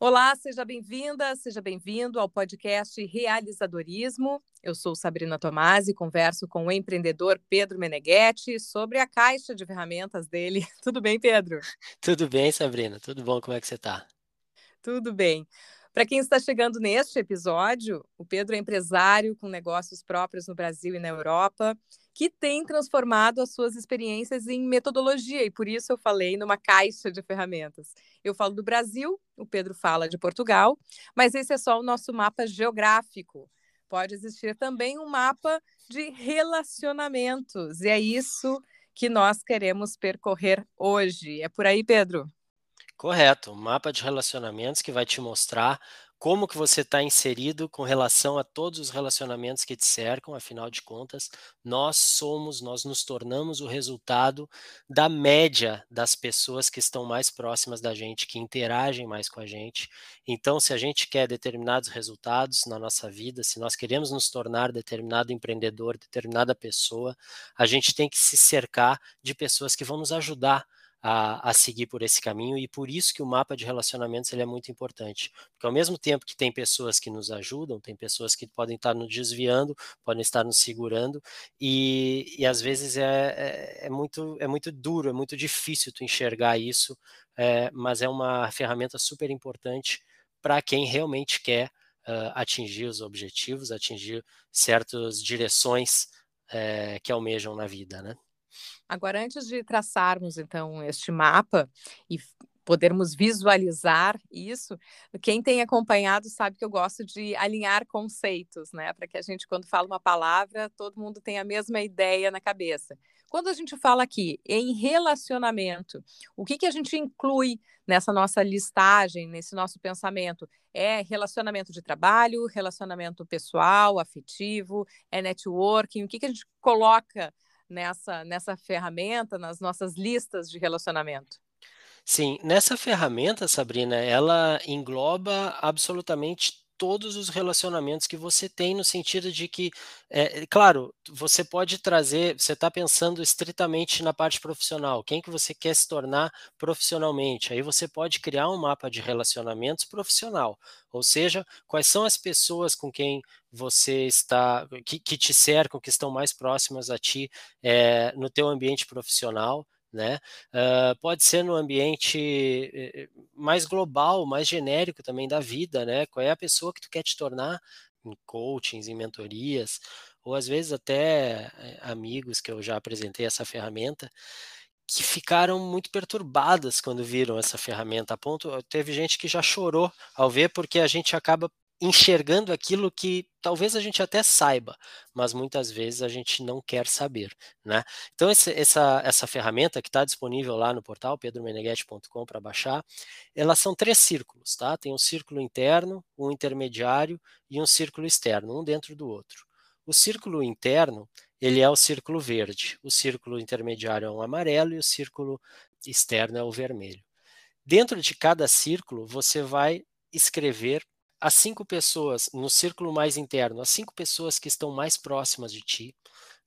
Olá, seja bem-vinda, seja bem-vindo ao podcast Realizadorismo. Eu sou Sabrina Tomasi e converso com o empreendedor Pedro Meneghetti sobre a caixa de ferramentas dele. Tudo bem, Pedro? Tudo bem, Sabrina? Tudo bom? Como é que você está? Tudo bem. Para quem está chegando neste episódio, o Pedro é empresário com negócios próprios no Brasil e na Europa, que tem transformado as suas experiências em metodologia, e por isso eu falei numa caixa de ferramentas. Eu falo do Brasil, o Pedro fala de Portugal, mas esse é só o nosso mapa geográfico. Pode existir também um mapa de relacionamentos, e é isso que nós queremos percorrer hoje. É por aí, Pedro? Correto, um mapa de relacionamentos que vai te mostrar como que você está inserido com relação a todos os relacionamentos que te cercam, afinal de contas, nós somos, nós nos tornamos o resultado da média das pessoas que estão mais próximas da gente, que interagem mais com a gente. Então, se a gente quer determinados resultados na nossa vida, se nós queremos nos tornar determinado empreendedor, determinada pessoa, a gente tem que se cercar de pessoas que vão nos ajudar a, a, seguir por esse caminho e por isso que o mapa de relacionamentos ele é muito importante, porque ao mesmo tempo que tem pessoas que nos ajudam, tem pessoas que podem estar nos desviando, podem estar nos segurando e, e às vezes é, é, é muito é muito duro, é muito difícil tu enxergar isso, é, mas é uma ferramenta super importante para quem realmente quer uh, atingir os objetivos, atingir certas direções é, que almejam na vida, né? Agora, antes de traçarmos, então, este mapa e podermos visualizar isso, quem tem acompanhado sabe que eu gosto de alinhar conceitos, né? Para que a gente, quando fala uma palavra, todo mundo tenha a mesma ideia na cabeça. Quando a gente fala aqui em relacionamento, o que, que a gente inclui nessa nossa listagem, nesse nosso pensamento? É relacionamento de trabalho, relacionamento pessoal, afetivo, é networking, o que, que a gente coloca nessa, nessa ferramenta, nas nossas listas de relacionamento? Sim, nessa ferramenta, Sabrina, ela engloba absolutamente todos os relacionamentos que você tem, no sentido de que, é, claro, você pode trazer, você está pensando estritamente na parte profissional, quem que você quer se tornar profissionalmente, aí você pode criar um mapa de relacionamentos profissional, ou seja, quais são as pessoas com quem você está, que, que te cercam, que estão mais próximas a ti é, no teu ambiente profissional, né? Uh, pode ser no ambiente eh, mais global, mais genérico também da vida, né? Qual é a pessoa que tu quer te tornar em coachings, em mentorias, ou às vezes até eh, amigos que eu já apresentei essa ferramenta que ficaram muito perturbadas quando viram essa ferramenta. A ponto, teve gente que já chorou ao ver porque a gente acaba enxergando aquilo que talvez a gente até saiba, mas muitas vezes a gente não quer saber, né? Então esse, essa, essa ferramenta que está disponível lá no portal pedromeneghetti.com para baixar, elas são três círculos, tá? Tem um círculo interno, um intermediário e um círculo externo, um dentro do outro. O círculo interno, ele é o círculo verde, o círculo intermediário é um amarelo e o círculo externo é o vermelho. Dentro de cada círculo, você vai escrever as cinco pessoas no círculo mais interno, as cinco pessoas que estão mais próximas de ti,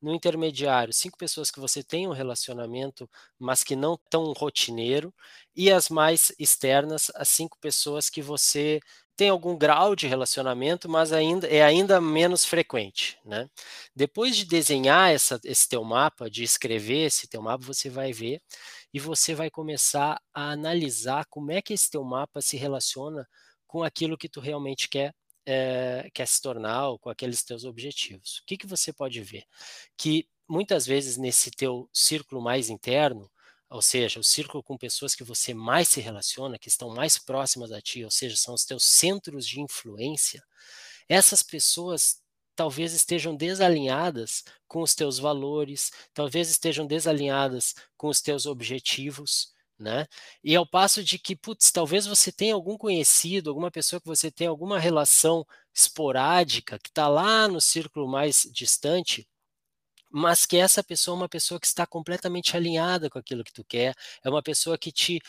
no intermediário, cinco pessoas que você tem um relacionamento, mas que não tão rotineiro, e as mais externas, as cinco pessoas que você tem algum grau de relacionamento, mas ainda é ainda menos frequente, né? Depois de desenhar essa, esse teu mapa, de escrever esse teu mapa, você vai ver e você vai começar a analisar como é que esse teu mapa se relaciona com aquilo que tu realmente quer é, quer se tornar ou com aqueles teus objetivos. O que, que você pode ver? Que muitas vezes nesse teu círculo mais interno, ou seja, o círculo com pessoas que você mais se relaciona, que estão mais próximas a ti, ou seja, são os teus centros de influência, essas pessoas talvez estejam desalinhadas com os teus valores, talvez estejam desalinhadas com os teus objetivos, né? E ao passo de que, putz, talvez você tenha algum conhecido, alguma pessoa que você tem alguma relação esporádica, que está lá no círculo mais distante, mas que essa pessoa é uma pessoa que está completamente alinhada com aquilo que tu quer, é uma pessoa que te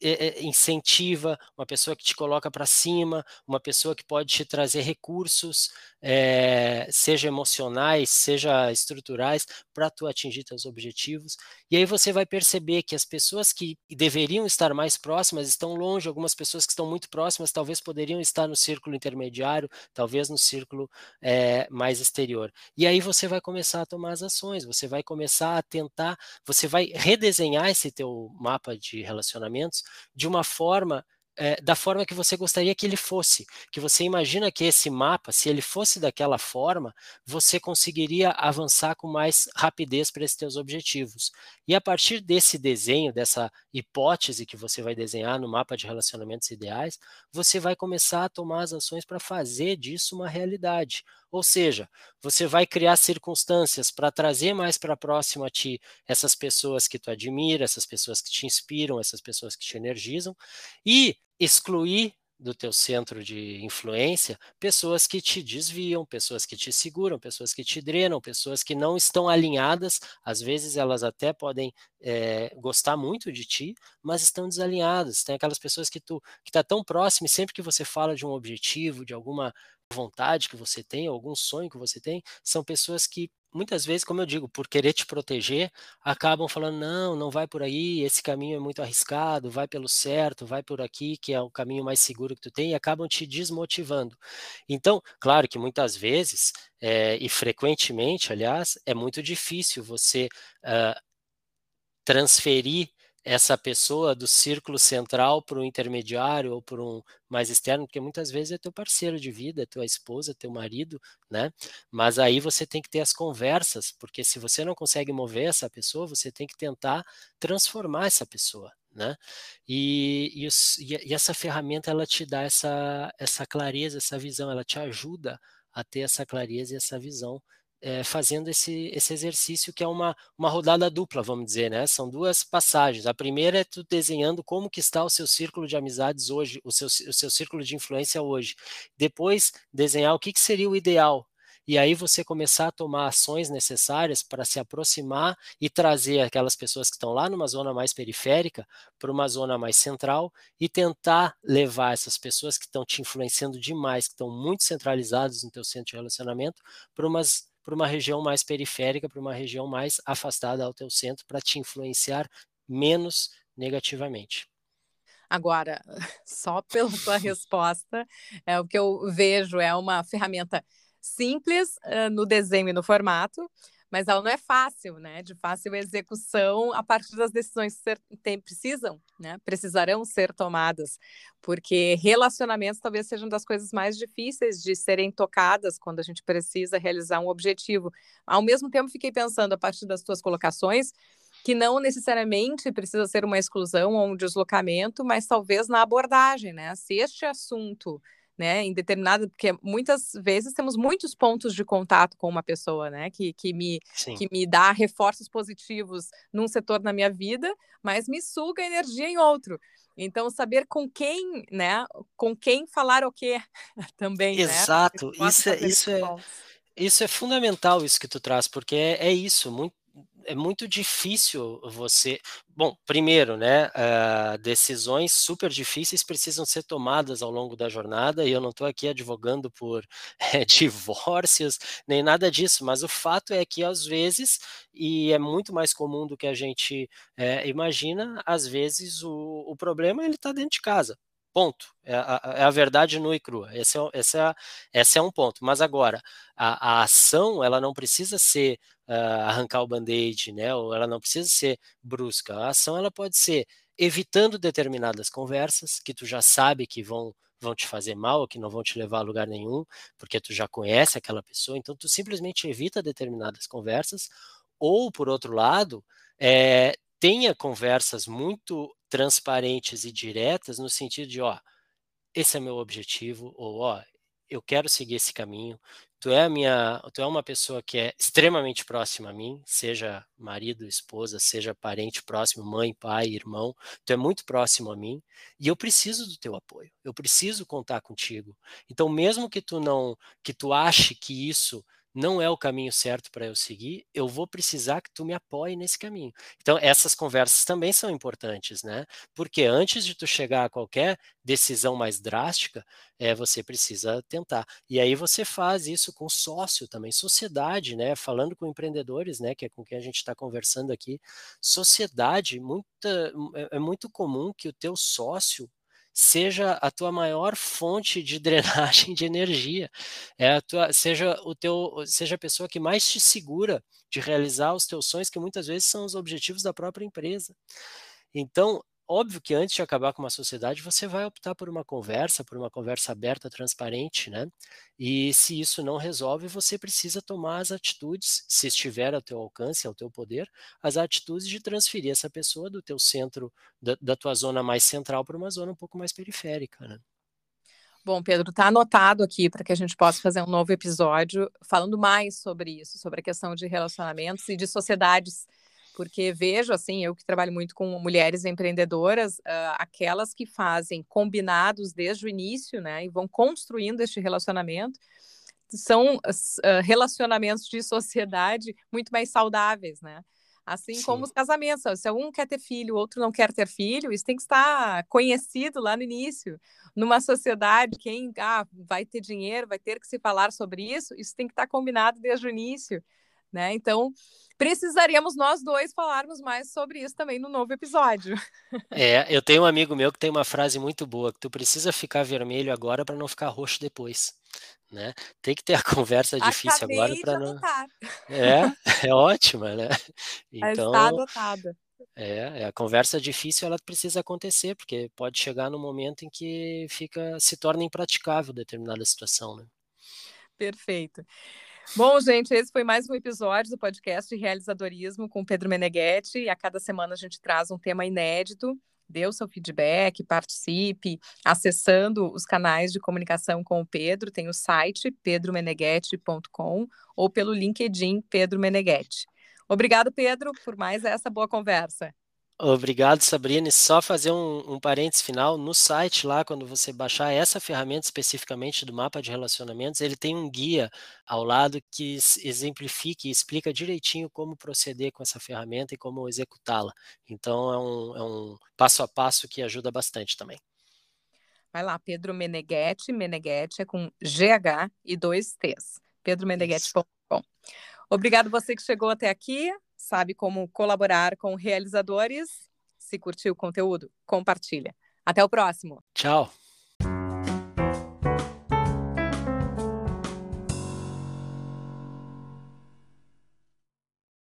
é, incentiva, uma pessoa que te coloca para cima, uma pessoa que pode te trazer recursos, é, seja emocionais, seja estruturais, para tu atingir teus objetivos. E aí você vai perceber que as pessoas que deveriam estar mais próximas estão longe, algumas pessoas que estão muito próximas talvez poderiam estar no círculo intermediário, talvez no círculo é, mais exterior. E aí você vai começar a tomar as ações, você vai começar a tentar, você vai redesenhar esse teu mapa de relacionamentos de uma forma é, da forma que você gostaria que ele fosse. Que você imagina que esse mapa, se ele fosse daquela forma, você conseguiria avançar com mais rapidez para esses seus objetivos. E a partir desse desenho, dessa hipótese que você vai desenhar no mapa de relacionamentos ideais, você vai começar a tomar as ações para fazer disso uma realidade. Ou seja, você vai criar circunstâncias para trazer mais para próximo a ti essas pessoas que tu admira, essas pessoas que te inspiram, essas pessoas que te energizam, e excluir do teu centro de influência pessoas que te desviam, pessoas que te seguram, pessoas que te drenam, pessoas que não estão alinhadas. Às vezes elas até podem é, gostar muito de ti, mas estão desalinhadas. Tem aquelas pessoas que tu que está tão próximo e sempre que você fala de um objetivo, de alguma vontade que você tem, algum sonho que você tem, são pessoas que muitas vezes, como eu digo, por querer te proteger, acabam falando: não, não vai por aí, esse caminho é muito arriscado, vai pelo certo, vai por aqui, que é o caminho mais seguro que tu tem, e acabam te desmotivando. Então, claro que muitas vezes, é, e frequentemente, aliás, é muito difícil você uh, transferir essa pessoa do círculo central para o intermediário ou para um mais externo, porque muitas vezes é teu parceiro de vida, é tua esposa, teu marido, né? Mas aí você tem que ter as conversas, porque se você não consegue mover essa pessoa, você tem que tentar transformar essa pessoa, né? E, e, os, e essa ferramenta ela te dá essa, essa clareza, essa visão, ela te ajuda a ter essa clareza e essa visão é, fazendo esse, esse exercício que é uma, uma rodada dupla, vamos dizer, né? São duas passagens. A primeira é tu desenhando como que está o seu círculo de amizades hoje, o seu, o seu círculo de influência hoje. Depois, desenhar o que, que seria o ideal. E aí você começar a tomar ações necessárias para se aproximar e trazer aquelas pessoas que estão lá numa zona mais periférica para uma zona mais central e tentar levar essas pessoas que estão te influenciando demais, que estão muito centralizadas no teu centro de relacionamento, para umas para uma região mais periférica, para uma região mais afastada ao teu centro, para te influenciar menos negativamente. Agora, só pela tua resposta, é o que eu vejo é uma ferramenta simples uh, no desenho e no formato, mas ela não é fácil, né? De fácil execução a partir das decisões que ser, tem, precisam, né? Precisarão ser tomadas, porque relacionamentos talvez sejam das coisas mais difíceis de serem tocadas quando a gente precisa realizar um objetivo. Ao mesmo tempo, fiquei pensando a partir das tuas colocações que não necessariamente precisa ser uma exclusão ou um deslocamento, mas talvez na abordagem, né? Se este assunto né, em determinada, porque muitas vezes temos muitos pontos de contato com uma pessoa, né, que, que, me, que me dá reforços positivos num setor na minha vida, mas me suga energia em outro. Então, saber com quem, né, com quem falar o quê também, né, Exato, né? isso, é, isso, é, isso é fundamental, isso que tu traz, porque é, é isso, muito, é muito difícil você. Bom, primeiro, né, uh, decisões super difíceis precisam ser tomadas ao longo da jornada, e eu não estou aqui advogando por é, divórcios, nem nada disso, mas o fato é que, às vezes, e é muito mais comum do que a gente é, imagina, às vezes o, o problema ele está dentro de casa. Ponto. É a, é a, verdade nua e crua. Esse é, esse, é, esse é um ponto. Mas agora, a, a ação, ela não precisa ser uh, arrancar o band-aid, né? Ou ela não precisa ser brusca. A ação, ela pode ser evitando determinadas conversas que tu já sabe que vão vão te fazer mal, que não vão te levar a lugar nenhum, porque tu já conhece aquela pessoa, então tu simplesmente evita determinadas conversas, ou por outro lado, é, tenha conversas muito transparentes e diretas no sentido de, ó, esse é meu objetivo, ou ó, eu quero seguir esse caminho. Tu é a minha, tu é uma pessoa que é extremamente próxima a mim, seja marido, esposa, seja parente próximo, mãe, pai, irmão, tu é muito próximo a mim e eu preciso do teu apoio. Eu preciso contar contigo. Então, mesmo que tu não, que tu ache que isso não é o caminho certo para eu seguir, eu vou precisar que tu me apoie nesse caminho. Então, essas conversas também são importantes, né? Porque antes de tu chegar a qualquer decisão mais drástica, é, você precisa tentar. E aí você faz isso com sócio também, sociedade, né? Falando com empreendedores, né? Que é com quem a gente está conversando aqui. Sociedade, muita, é, é muito comum que o teu sócio seja a tua maior fonte de drenagem de energia, é a tua, seja o teu, seja a pessoa que mais te segura de realizar os teus sonhos, que muitas vezes são os objetivos da própria empresa. Então, óbvio que antes de acabar com uma sociedade, você vai optar por uma conversa, por uma conversa aberta, transparente, né? E se isso não resolve, você precisa tomar as atitudes, se estiver ao teu alcance, ao teu poder, as atitudes de transferir essa pessoa do teu centro, da, da tua zona mais central para uma zona um pouco mais periférica, né? Bom, Pedro, está anotado aqui para que a gente possa fazer um novo episódio falando mais sobre isso, sobre a questão de relacionamentos e de sociedades porque vejo, assim, eu que trabalho muito com mulheres empreendedoras, uh, aquelas que fazem combinados desde o início, né, e vão construindo este relacionamento, são uh, relacionamentos de sociedade muito mais saudáveis, né? Assim Sim. como os casamentos. Se um quer ter filho, o outro não quer ter filho, isso tem que estar conhecido lá no início. Numa sociedade, quem ah, vai ter dinheiro, vai ter que se falar sobre isso, isso tem que estar combinado desde o início né? Então, precisaríamos nós dois falarmos mais sobre isso também no novo episódio. É, eu tenho um amigo meu que tem uma frase muito boa, que tu precisa ficar vermelho agora para não ficar roxo depois, né? Tem que ter a conversa difícil Acabei agora para não. É, é ótima, né? Então, está adotada. É, a conversa difícil ela precisa acontecer, porque pode chegar no momento em que fica se torna impraticável determinada situação, né? Perfeito. Bom, gente, esse foi mais um episódio do podcast de Realizadorismo com Pedro Meneghetti. E a cada semana a gente traz um tema inédito. Dê o seu feedback, participe, acessando os canais de comunicação com o Pedro. Tem o site pedromeneghetti.com ou pelo LinkedIn Pedro Meneghetti. Obrigado, Pedro, por mais essa boa conversa. Obrigado, Sabrina. E só fazer um, um parênteses final, no site lá, quando você baixar essa ferramenta especificamente do mapa de relacionamentos, ele tem um guia ao lado que exemplifica e explica direitinho como proceder com essa ferramenta e como executá-la. Então, é um, é um passo a passo que ajuda bastante também. Vai lá, Pedro Meneghetti, Meneghetti é com GH e dois T's. pedromeneghetti.com. Obrigado você que chegou até aqui sabe como colaborar com realizadores. Se curtiu o conteúdo, compartilha. Até o próximo. Tchau.